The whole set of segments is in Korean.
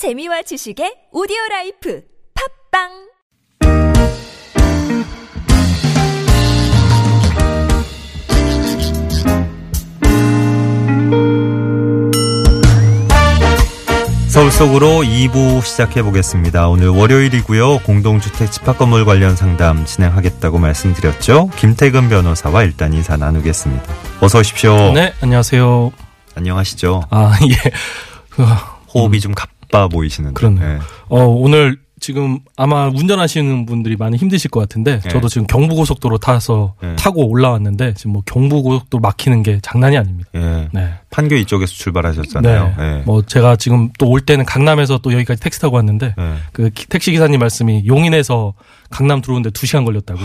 재미와 지식의 오디오 life 팟빵 서울 속으로 2부 시작해 보겠습니다. 오늘 월요일이고요. 공동주택 집합건물 관련 상담 진행하겠다고 말씀드렸죠. 김태근 변호사와 일단 인사 나누겠습니다. 어서 오십시오. 네, 안녕하세요. 안녕하시죠. 아, 예. 그, 호흡이 좀 가빠 보이시는데. 그렇네요. 어, 오늘 지금 아마 운전하시는 분들이 많이 힘드실 것 같은데 네. 저도 지금 경부고속도로 타서 네. 타고 올라왔는데 지금 뭐 경부고속도로 막히는 게 장난이 아닙니다. 예. 네. 판교 이쪽에서 출발하셨잖아요. 예. 뭐 제가 지금 또 올 때는 강남에서 또 여기까지 택시 타고 왔는데 예. 그 기- 택시 기사님 말씀이 용인에서 강남 들어오는데 2시간 걸렸다고.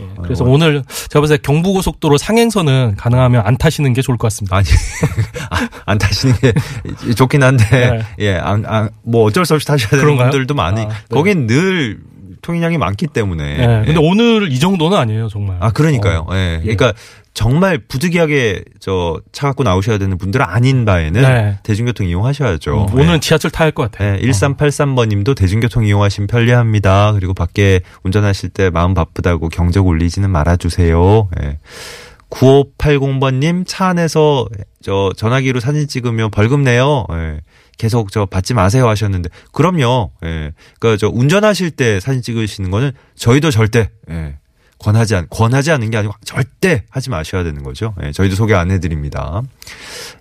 예, 그래서 아이고. 오늘 제가 봤을 때 경부고속도로 상행선은 가능하면 안 타시는 게 좋을 것 같습니다. 아니, 아, 안 타시는 게 좋긴 한데, 예, 안, 안, 뭐 어쩔 수 없이 타셔야 되는 그런가요? 분들도 많으니, 아, 네. 거긴 늘 통행량이 많기 때문에. 예. 근데 예. 오늘 이 정도는 아니에요, 정말. 아, 그러니까요. 어, 예. 예. 그러니까 정말 부득이하게 저 차 갖고 나오셔야 되는 분들은 아닌 바에는 네. 대중교통 이용하셔야죠. 음, 오늘은 지하철 타야 할 것 같아요. 예, 1383번 님도 대중교통 이용하시면 편리합니다. 그리고 밖에 운전하실 때 마음 바쁘다고 경적 올리지는 말아주세요. 예. 9580번 님 차 안에서 저 전화기로 사진 찍으면 벌금 내요. 예. 계속 저 받지 마세요 하셨는데 그럼요. 예. 그러니까 저 운전하실 때 사진 찍으시는 거는 저희도 절대 예. 권하지 않 권하지 않는 게 아니고 절대 하지 마셔야 되는 거죠. 예. 저희도 소개 안 해드립니다.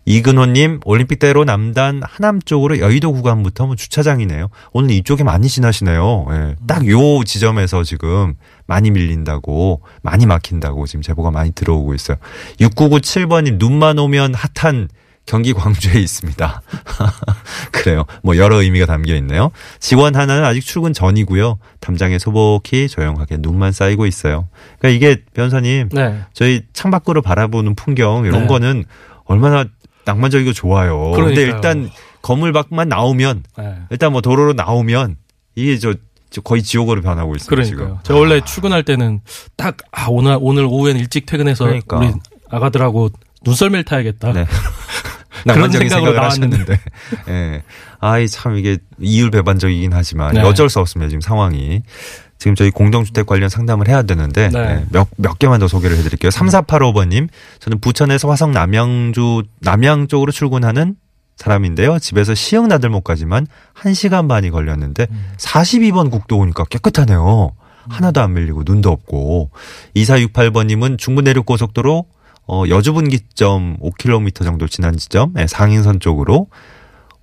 이근호님 올림픽대로 남단 하남 쪽으로 여의도 구간부터 뭐 주차장이네요. 오늘 이쪽에 많이 지나시네요. 예. 딱 요 지점에서 지금 많이 밀린다고 많이 막힌다고 지금 제보가 많이 들어오고 있어요. 6997번님 눈만 오면 핫한 경기 광주에 있습니다. 그래요. 뭐 여러 의미가 담겨 있네요. 직원 하나는 아직 출근 전이고요. 담장에 소복히 조용하게 눈만 쌓이고 있어요. 그러니까 이게 변호사님 네. 저희 창밖으로 바라보는 풍경 이런 네. 거는 얼마나 낭만적이고 좋아요. 그러니까요. 일단 건물 밖만 나오면 네. 일단 뭐 도로로 나오면 이게 저, 저 거의 지옥으로 변하고 있습니다. 그러니까요. 지금. 제가 원래 출근할 때는 딱, 아, 오늘, 오늘 오후에는 일찍 퇴근해서 그러니까. 우리 아가들하고 눈썰매를 타야겠다. 네. 그런 낭만적인 생각으로 생각을 나왔는데. 예. 아이 참 이게 이율배반적이긴 하지만 네. 어쩔 수 없습니다. 지금 상황이. 지금 저희 공동주택 관련 상담을 해야 되는데 네. 예, 몇, 몇 개만 더 소개를 해드릴게요. 3485번님 저는 부천에서 화성 남양주 남양 쪽으로 출근하는 사람인데요. 집에서 시흥 나들목까지만 1시간 반이 걸렸는데 음. 42번 국도 오니까 깨끗하네요. 하나도 안 밀리고 눈도 없고 2468번님은 중부 내륙 고속도로 어, 여주분기점 5km 정도 지난 지점 예, 상인선 쪽으로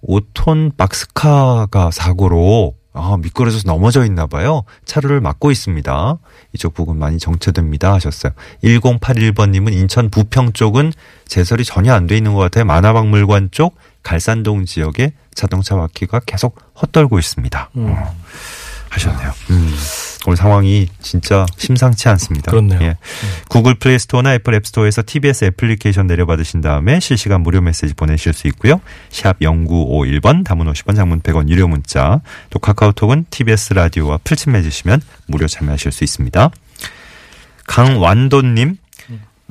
5톤 박스카가 사고로 아, 미끄러져서 넘어져 있나 봐요. 차를 막고 있습니다. 이쪽 부근 많이 정체됩니다 하셨어요. 1081번님은 인천 부평 쪽은 제설이 전혀 안 돼 있는 것 같아요. 만화박물관 쪽 갈산동 지역에 자동차 바퀴가 계속 헛돌고 있습니다. 음. 어, 하셨네요. 음. 오늘 상황이 진짜 심상치 않습니다. 그렇네요. 예. 구글 플레이 스토어나 애플 앱 스토어에서 TBS 애플리케이션 내려받으신 다음에 실시간 무료 메시지 보내실 수 있고요. 샵 0951번 단문 50원 장문 100원 유료 문자 또 카카오톡은 TBS 라디오와 플친 맺으시면 무료 참여하실 수 있습니다. 강완도님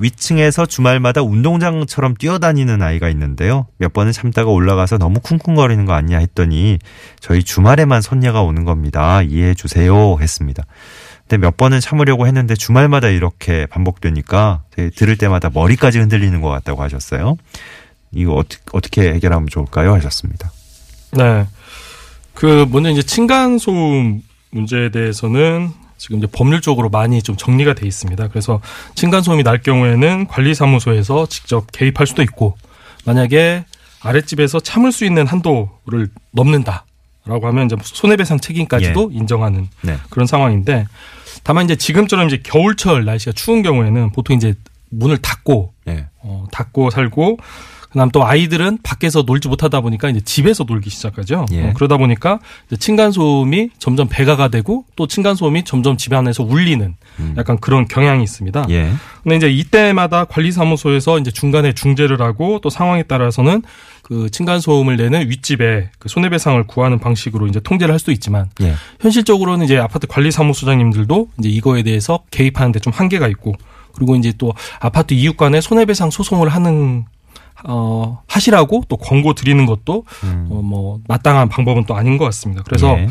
위층에서 주말마다 운동장처럼 뛰어다니는 아이가 있는데요. 몇 번은 참다가 올라가서 너무 쿵쿵거리는 거 아니냐 했더니 저희 주말에만 손녀가 오는 겁니다. 이해해 주세요 했습니다. 근데 몇 번은 참으려고 했는데 주말마다 이렇게 반복되니까 들을 때마다 머리까지 흔들리는 것 같다고 하셨어요. 이거 어떻게, 어떻게 해결하면 좋을까요? 하셨습니다. 네. 그, 먼저 이제 층간 소음 문제에 대해서는 지금 이제 법률적으로 많이 좀 정리가 돼 있습니다. 그래서 층간 소음이 날 경우에는 관리사무소에서 직접 개입할 수도 있고, 만약에 아랫집에서 참을 수 있는 한도를 넘는다. 라고 하면 이제 손해배상 책임까지도 인정하는 네. 그런 상황인데 다만 이제 지금처럼 이제 겨울철 날씨가 추운 경우에는 보통 이제 문을 닫고 예. 어, 닫고 살고 그다음 또 아이들은 밖에서 놀지 못하다 보니까 이제 집에서 놀기 시작하죠. 예. 어, 그러다 보니까 층간 소음이 점점 배가가 되고 또 층간 소음이 점점 집 안에서 울리는 음. 약간 그런 경향이 있습니다. 예. 근데 이제 이때마다 관리사무소에서 이제 중간에 중재를 하고 또 상황에 따라서는 그 층간 소음을 내는 윗집에 그 손해배상을 구하는 방식으로 이제 통제를 할 수도 있지만 예. 현실적으로는 이제 아파트 관리사무소장님들도 이제 이거에 대해서 개입하는데 좀 한계가 있고 그리고 이제 또 아파트 이웃 간에 손해배상 소송을 하는 어, 하시라고 또 권고 드리는 것도 음. 어, 뭐 마땅한 방법은 또 아닌 것 같습니다. 그래서 예.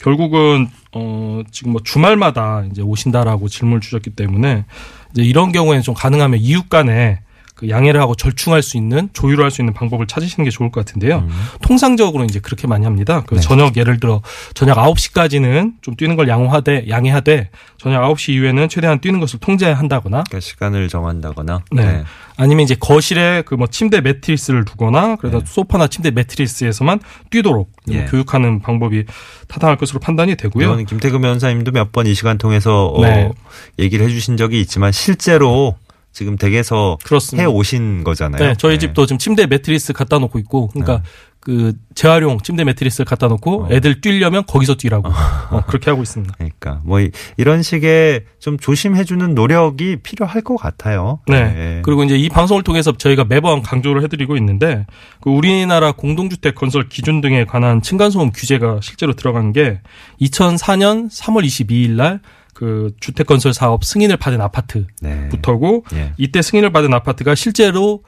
결국은 어 지금 뭐 주말마다 이제 오신다라고 질문을 주셨기 때문에 이제 이런 경우에는 좀 가능하면 이웃 간에 그 양해를 하고 절충할 수 있는 조율을 할 수 있는 방법을 찾으시는 게 좋을 것 같은데요. 음. 통상적으로 이제 그렇게 많이 합니다. 그 네. 저녁 예를 들어 저녁 9시까지는 좀 뛰는 걸 양호하되 양해하되 저녁 9시 이후에는 최대한 뛰는 것을 통제한다거나 그러니까 시간을 정한다거나. 네. 아니면 이제 거실에 그 뭐 침대 매트리스를 두거나 그래서 네. 소파나 침대 매트리스에서만 뛰도록 예. 교육하는 방법이 타당할 것으로 판단이 되고요. 이건 김태금 변호사님도 몇 번 이 시간 통해서 어, 네. 얘기를 해주신 적이 있지만 실제로 지금 댁에서. 해 오신 거잖아요. 네, 저희 집도 지금 침대 매트리스 갖다 놓고 있고, 그러니까 그 재활용 침대 매트리스를 갖다 놓고 어. 애들 뛰려면 거기서 뛰라고 어, 그렇게 하고 있습니다. 그러니까 뭐 이- 이런 식의 좀 조심해주는 노력이 필요할 것 같아요. 네. 그리고 이제 이 방송을 통해서 저희가 매번 강조를 해드리고 있는데, 그 우리나라 공동주택 건설 기준 등에 관한 층간소음 규제가 실제로 들어간 게 2004년 3월 22일 날 그 주택 건설 사업 승인을 받은 아파트부터고 네. 예. 이때 승인을 받은 아파트가 실제로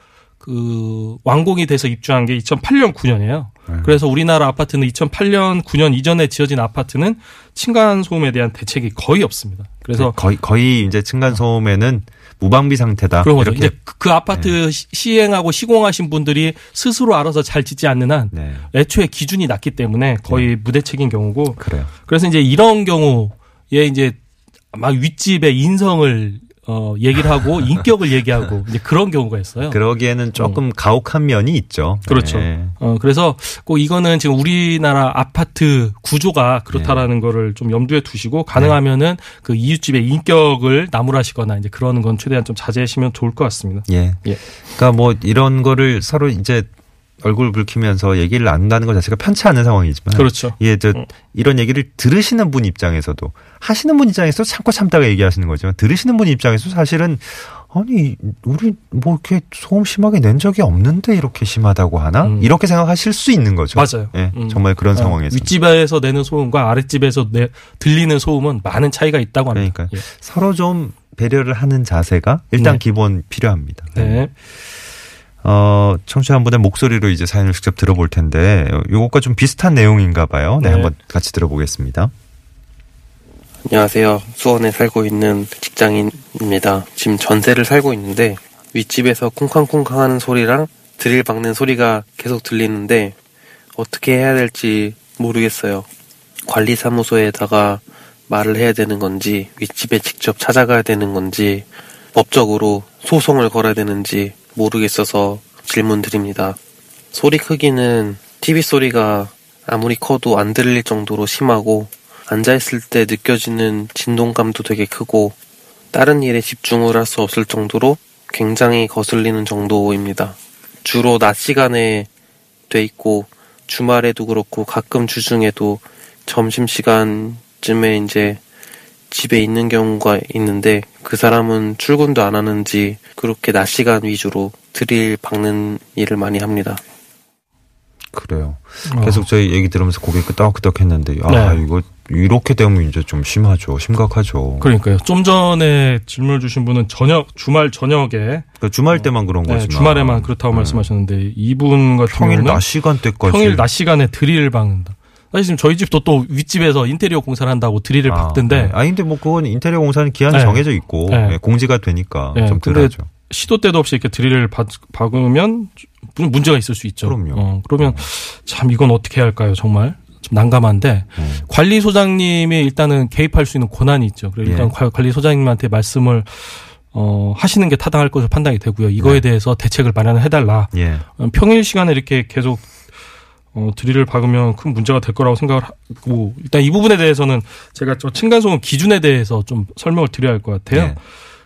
그 완공이 돼서 입주한 게 2008년 9년이에요. 네. 그래서 우리나라 아파트는 2008년 9년 이전에 지어진 아파트는 층간 소음에 대한 대책이 거의 없습니다. 그래서 거의 거의 이제 층간 소음에는 무방비 상태다. 그런 거죠. 이제 그- 그 아파트 시- 시행하고 시공하신 분들이 스스로 알아서 잘 짓지 않는 한 네. 애초에 기준이 낮기 때문에 거의 무대책인 경우고 그래요. 그래서 이제 이런 경우에 이제 막 윗집의 인성을 어 얘기를 하고 인격을 얘기하고 이제 그런 경우가 있어요. 그러기에는 조금 가혹한 면이 있죠. 그렇죠. 네. 어, 그래서 꼭 이거는 지금 우리나라 아파트 구조가 그렇다라는 네. 거를 좀 염두에 두시고 가능하면은 그 이웃집의 인격을 나무라시거나 이제 그러는 건 최대한 좀 자제하시면 좋을 것 같습니다. 예. 예. 그러니까 뭐 이런 거를 서로 이제 얼굴 붉히면서 얘기를 나눈다는 것 자체가 편치 않은 상황이지만 그렇죠. 예, 저 음. 이런 얘기를 들으시는 분 입장에서도 하시는 분 입장에서 참고 참다가 얘기하시는 거지만 들으시는 분 입장에서 사실은 아니 우리 뭐 이렇게 소음 심하게 낸 적이 없는데 이렇게 심하다고 하나 음. 이렇게 생각하실 수 있는 거죠. 맞아요. 예, 음. 정말 그런 어, 상황에서 윗집에서 내는 소음과 아랫집에서 내, 들리는 소음은 많은 차이가 있다고 합니다. 그러니까요. 서로 좀 배려를 하는 자세가 일단 네. 기본 필요합니다. 예. 네. 어, 청취자 한 분의 목소리로 이제 사연을 직접 들어볼 텐데, 어, 요것과 좀 비슷한 내용인가 봐요. 네, 네. 한번 같이 들어보겠습니다. 안녕하세요. 수원에 살고 있는 직장인입니다. 지금 전세를 살고 있는데 윗집에서 쿵쾅쿵쾅 하는 소리랑 드릴 박는 소리가 계속 들리는데 어떻게 해야 될지 모르겠어요. 관리사무소에다가 말을 해야 되는 건지 윗집에 직접 찾아가야 되는 건지 법적으로 소송을 걸어야 되는지 모르겠어서 질문 드립니다. 소리 크기는 TV 소리가 아무리 커도 안 들릴 정도로 심하고 앉아있을 때 느껴지는 진동감도 되게 크고 다른 일에 집중을 할 수 없을 정도로 굉장히 거슬리는 정도입니다. 주로 낮 시간에 돼 있고 주말에도 그렇고 가끔 주중에도 점심시간쯤에 이제 집에 있는 경우가 있는데 그 사람은 출근도 안 하는지 그렇게 낮 시간 위주로 드릴 박는 일을 많이 합니다. 그래요. 어. 계속 저희 얘기 들으면서 고개 끄덕끄덕 했는데, 아, 네. 이거, 이렇게 되면 이제 좀 심하죠. 심각하죠. 그러니까요. 좀 전에 질문을 주신 분은 저녁 주말 저녁에 그러니까 주말 때만 그런 네, 거지만. 주말에만 그렇다고 네. 말씀하셨는데 이분 같은 평일 경우는 낮 시간대까지. 평일 낮 시간에 드릴을 박는다. 사실 지금 저희 집도 또 윗집에서 인테리어 공사를 한다고 드릴을 아, 박던데 네. 아니, 근데 뭐 그건 인테리어 공사는 기한이 네. 정해져 있고, 네. 예, 공지가 되니까 네, 좀 덜하죠. 시도 때도 없이 이렇게 드릴을 박, 박으면 좀 문제가 있을 수 있죠. 그럼요. 어, 그러면 참 이건 어떻게 해야 할까요? 정말 좀 난감한데 네. 관리소장님이 일단은 개입할 수 있는 권한이 있죠. 그래서 일단 예. 관- 관리소장님한테 말씀을 어, 하시는 게 타당할 것으로 판단이 되고요. 이거에 네. 대해서 대책을 마련을 해달라. 예. 어, 평일 시간에 이렇게 계속 어, 드릴을 박으면 큰 문제가 될 거라고 생각을 하고 일단 이 부분에 대해서는 제가 저 층간소음 기준에 대해서 좀 설명을 드려야 할 것 같아요. 네.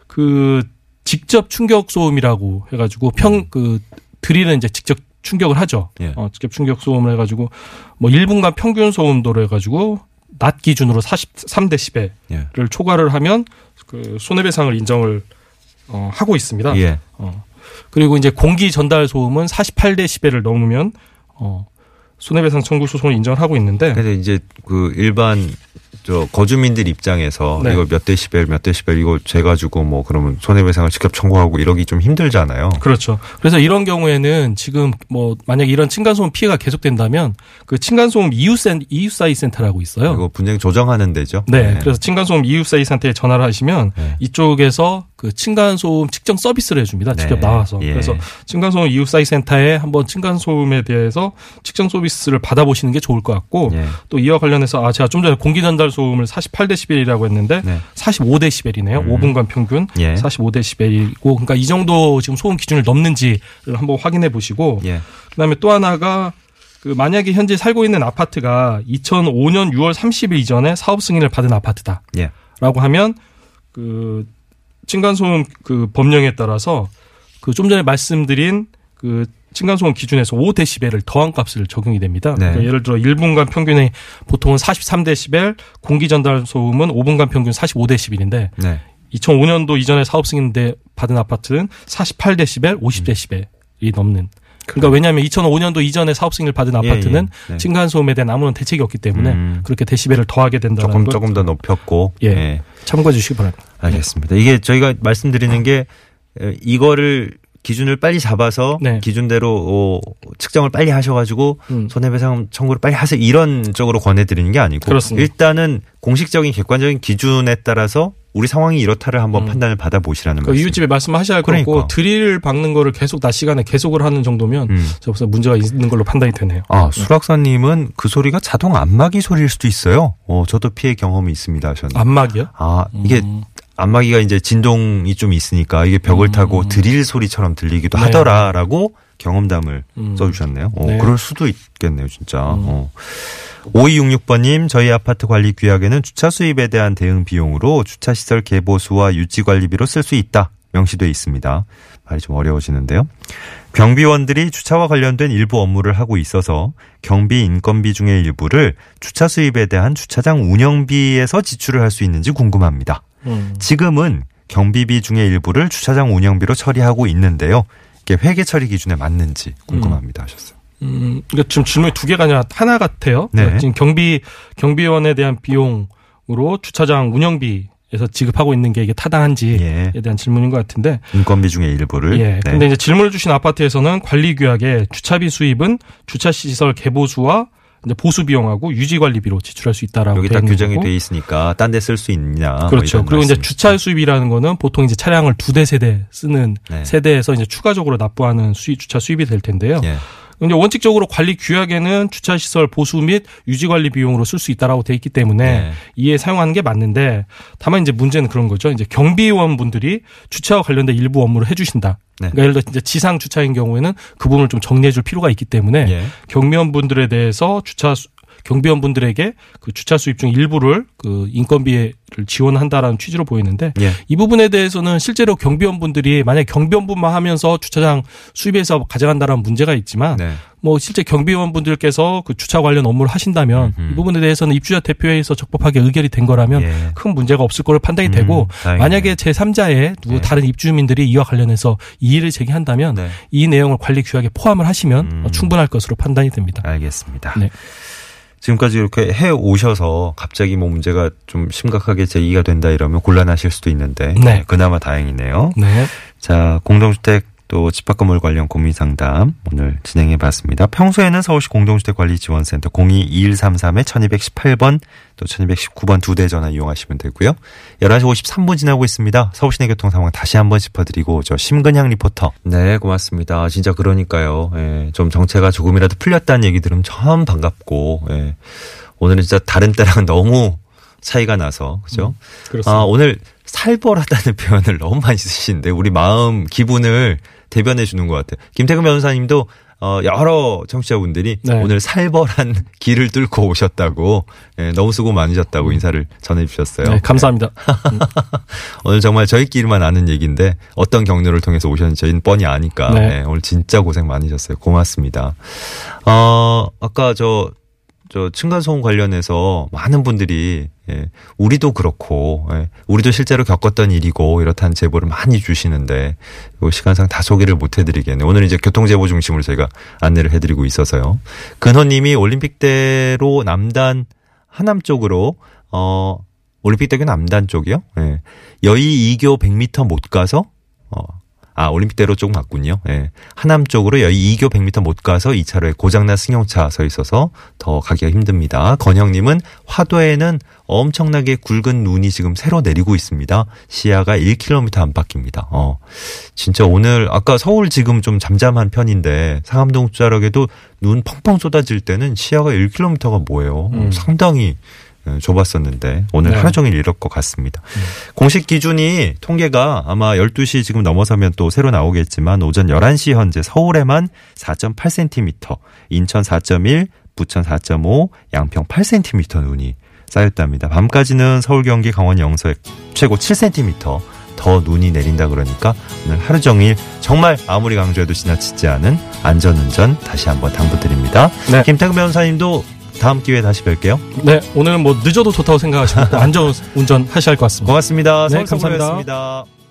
그 직접 충격 소음이라고 해가지고 평 그 드릴은 이제 직접 충격을 하죠. 예. 어, 직접 충격 소음을 해가지고 뭐 1분간 평균 소음도로 해가지고 낮 기준으로 43데시벨을 예. 초과를 하면 그 손해배상을 인정을 어, 하고 있습니다. 예. 어. 그리고 이제 공기 전달 소음은 48데시벨을 넘으면 어, 손해배상 청구 소송을 인정을 하고 있는데 근데 이제 그 일반 저 거주민들 입장에서 네. 이거 몇 데시벨 몇 데시벨 이거 재가지고 뭐 그러면 손해배상을 직접 청구하고 이러기 좀 힘들잖아요. 그렇죠. 그래서 이런 경우에는 지금 뭐 만약 이런 층간소음 피해가 계속된다면 그 층간소음 이웃센 이웃사이 센터라고 있어요. 이거 분쟁 조정하는 데죠. 네, 그래서 층간소음 이웃사이 센터에 전화를 하시면 네. 이쪽에서 그 층간소음 측정 서비스를 해줍니다. 직접 네. 나와서. 예. 그래서 층간소음 이웃사이 센터에 한번 층간소음에 대해서 측정 서비스를 받아보시는 게 좋을 것 같고 예. 또 이와 관련해서 아 제가 좀 전에 공기 전달 소음을 48데시벨이라고 했는데 네. 45데시벨이네요. 음. 5분간 평균 예. 45데시벨이고 그러니까 이 정도 지금 소음 기준을 넘는지를 한번 확인해 보시고 예. 그다음에 또 하나가 그 만약에 현재 살고 있는 아파트가 2005년 6월 30일 이전에 사업 승인을 받은 아파트다 라고 예. 하면 그 층간소음 그 법령에 따라서 그 좀 전에 말씀드린 그 층간소음 기준에서 5데시벨을 더한 값을 적용이 됩니다. 네. 그러니까 예를 들어 1분간 평균이 보통은 43데시벨, 공기 전달 소음은 5분간 평균 45데시벨인데 네. 2005년도 이전에 사업 승인대 받은 아파트는 48데시벨, 50데시벨이 넘는. 그러니까 왜냐하면 2005년도 이전에 사업 승인을 받은 예, 아파트는 예. 네. 층간 소음에 대한 아무런 대책이 없기 때문에 음. 그렇게 데시벨을 더하게 된다는 조금 걸 조금 더 높였고. 예. 참고해 주시기 바랍니다. 알겠습니다. 이게 저희가 말씀드리는 게 에, 이거를 기준을 빨리 잡아서 네. 기준대로 어, 측정을 빨리 하셔가지고 음. 손해배상 청구를 빨리 하세요 이런 쪽으로 권해드리는 게 아니고 그렇습니다. 일단은 공식적인 객관적인 기준에 따라서 우리 상황이 이렇다를 한번 음. 판단을 받아보시라는 그 말씀. 이웃집에 말씀하셔야 할 그러니까. 거고 드릴 박는 거를 계속 낮 시간에 계속을 하는 정도면 음. 저보다 문제가 있는 걸로 판단이 되네요. 아, 수락사님은 그 소리가 자동 안마기 소리일 수도 있어요. 어, 저도 피해 경험이 있습니다 하셨는데. 안막이요? 아, 이게 음. 안마기가 이제 진동이 좀 있으니까 이게 벽을 음. 타고 드릴 소리처럼 들리기도 네. 하더라라고 경험담을 음. 써주셨네요. 어, 네. 그럴 수도 있겠네요, 진짜. 음. 어. 5266번님, 저희 아파트 관리 규약에는 주차 수입에 대한 대응 비용으로 주차시설 개보수와 유지 관리비로 쓸 수 있다. 명시돼 있습니다. 말이 좀 어려워지는데요. 경비원들이 주차와 관련된 일부 업무를 하고 있어서 경비 인건비 중의 일부를 주차 수입에 대한 주차장 운영비에서 지출을 할 수 있는지 궁금합니다. 음. 지금은 경비비 중의 일부를 주차장 운영비로 처리하고 있는데요. 이게 회계 처리 기준에 맞는지 궁금합니다 하셨어요. 음, 그러니까 지금 질문이 두 개가 아니라 하나 같아요. 네. 그러니까 지금 경비 경비원에 대한 비용으로 주차장 운영비 에서 지급하고 있는 게 이게 타당한지에 예. 대한 질문인 것 같은데. 인건비 중의 일부를. 예. 네. 근데 이제 질문을 주신 아파트에서는 관리 규약에 주차비 수입은 주차 시설 개보수와 이제 보수 비용하고 유지 관리비로 지출할 수 있다라고 여기 딱 규정이 거고. 돼 있으니까 딴 데 쓸 수 있냐. 뭐 그렇죠. 이런 그리고 이제 말씀이시죠. 주차 수입이라는 거는 보통 이제 차량을 두 대 세 대 쓰는 네. 세대에서 이제 추가적으로 납부하는 수입 주차 수입이 될 텐데요. 예. 근데 원칙적으로 관리 규약에는 주차 시설 보수 및 유지 관리 비용으로 쓸 수 있다라고 돼 있기 때문에 네. 이에 사용하는 게 맞는데 다만 이제 문제는 그런 거죠. 이제 경비원 분들이 주차와 관련된 일부 업무를 해주신다. 네. 그러니까 예를 들어 이제 지상 주차인 경우에는 그 부분을 좀 정리해줄 필요가 있기 때문에 예. 경비원 분들에 대해서 주차 수- 경비원 분들에게 그 주차 수입 중 일부를 그 인건비를 지원한다라는 취지로 보이는데 예. 이 부분에 대해서는 실제로 경비원 분들이 만약 경비원분만 하면서 주차장 수입에서 가져간다라는 문제가 있지만 네. 뭐 실제 경비원 분들께서 그 주차 관련 업무를 하신다면 음흠. 이 부분에 대해서는 입주자 대표회에서 적법하게 의결이 된 거라면 예. 큰 문제가 없을 거로 판단이 음, 되고 다행이네요. 만약에 제 3자의 누구 네. 다른 입주민들이 이와 관련해서 이의를 제기한다면 네. 이 내용을 관리 규약에 포함을 하시면 음. 어, 충분할 것으로 판단이 됩니다. 알겠습니다. 네. 지금까지 이렇게 해 오셔서 갑자기 뭐 문제가 좀 심각하게 제기가 된다 이러면 곤란하실 수도 있는데 네. 그나마 다행이네요. 네. 자, 공동주택 또 집합건물 관련 고민 상담 오늘 진행해 봤습니다. 평소에는 서울시 공동주택관리지원센터 022133-1218번 또 1219번 두 대 전화 이용하시면 되고요. 11시 53분 지나고 있습니다. 서울시내 교통 상황 다시 한번 짚어드리고 저 심근향 리포터. 네, 고맙습니다. 진짜 그러니까요. 예, 좀 정체가 조금이라도 풀렸다는 얘기 들으면 참 반갑고 예. 오늘은 진짜 다른 때랑은 너무 차이가 나서 그죠? 그렇습니다. 아, 오늘 살벌하다는 표현을 너무 많이 쓰시는데 우리 마음 기분을 대변해 주는 것 같아요. 김태근 변호사님도 어, 여러 청취자분들이 네. 오늘 살벌한 길을 뚫고 오셨다고 예, 너무 수고 많으셨다고 인사를 전해 주셨어요. 네, 감사합니다. 오늘 정말 저희끼리만 아는 얘기인데 어떤 경로를 통해서 오셨는지 저희는 뻔히 아니까 네. 네, 오늘 진짜 고생 많으셨어요. 고맙습니다. 어, 아까 저, 저 층간소음 관련해서 많은 분들이 예, 우리도 그렇고 예, 우리도 실제로 겪었던 일이고 이렇다는 제보를 많이 주시는데 이 시간상 다 소개를 못 해드리겠네요. 오늘 이제 교통제보 중심으로 저희가 안내를 해드리고 있어서요. 근호님이 올림픽대로 남단 하남 쪽으로 어 올림픽대교 남단 쪽이요. 예. 여의 2교 100m 못 가서 어 아, 올림픽대로 쪽 맞군요. 예. 하남 쪽으로 여의 2교 100m 못 가서 2차로에 고장난 승용차 서 있어서 더 가기가 힘듭니다. 건영님은 화도에는 엄청나게 굵은 눈이 지금 새로 내리고 있습니다. 시야가 1km 안팎입니다. 어. 진짜 오늘 아까 서울 지금 좀 잠잠한 편인데 상암동 자락에도 눈 펑펑 쏟아질 때는 시야가 1km가 뭐예요? 음. 상당히 예, 좁았었는데 오늘 네. 하루 종일 이럴 것 같습니다. 공식 기준이 통계가 아마 12시 지금 넘어서면 또 새로 나오겠지만 오전 11시 현재 서울에만 4.8cm, 인천 4.1, 부천 4.5, 양평 8cm 눈이 쌓였답니다. 밤까지는 서울, 경기, 강원, 영서에 최고 7cm 더 눈이 내린다 그러니까 오늘 하루 종일 정말 아무리 강조해도 지나치지 않은 안전운전 다시 한번 당부드립니다. 네. 김태근 변호사님도 다음 기회에 다시 뵐게요. 네, 오늘은 뭐 늦어도 좋다고 생각하시고 안전 운전 하셔야 할 것 같습니다. 고맙습니다. 네, 감사합니다.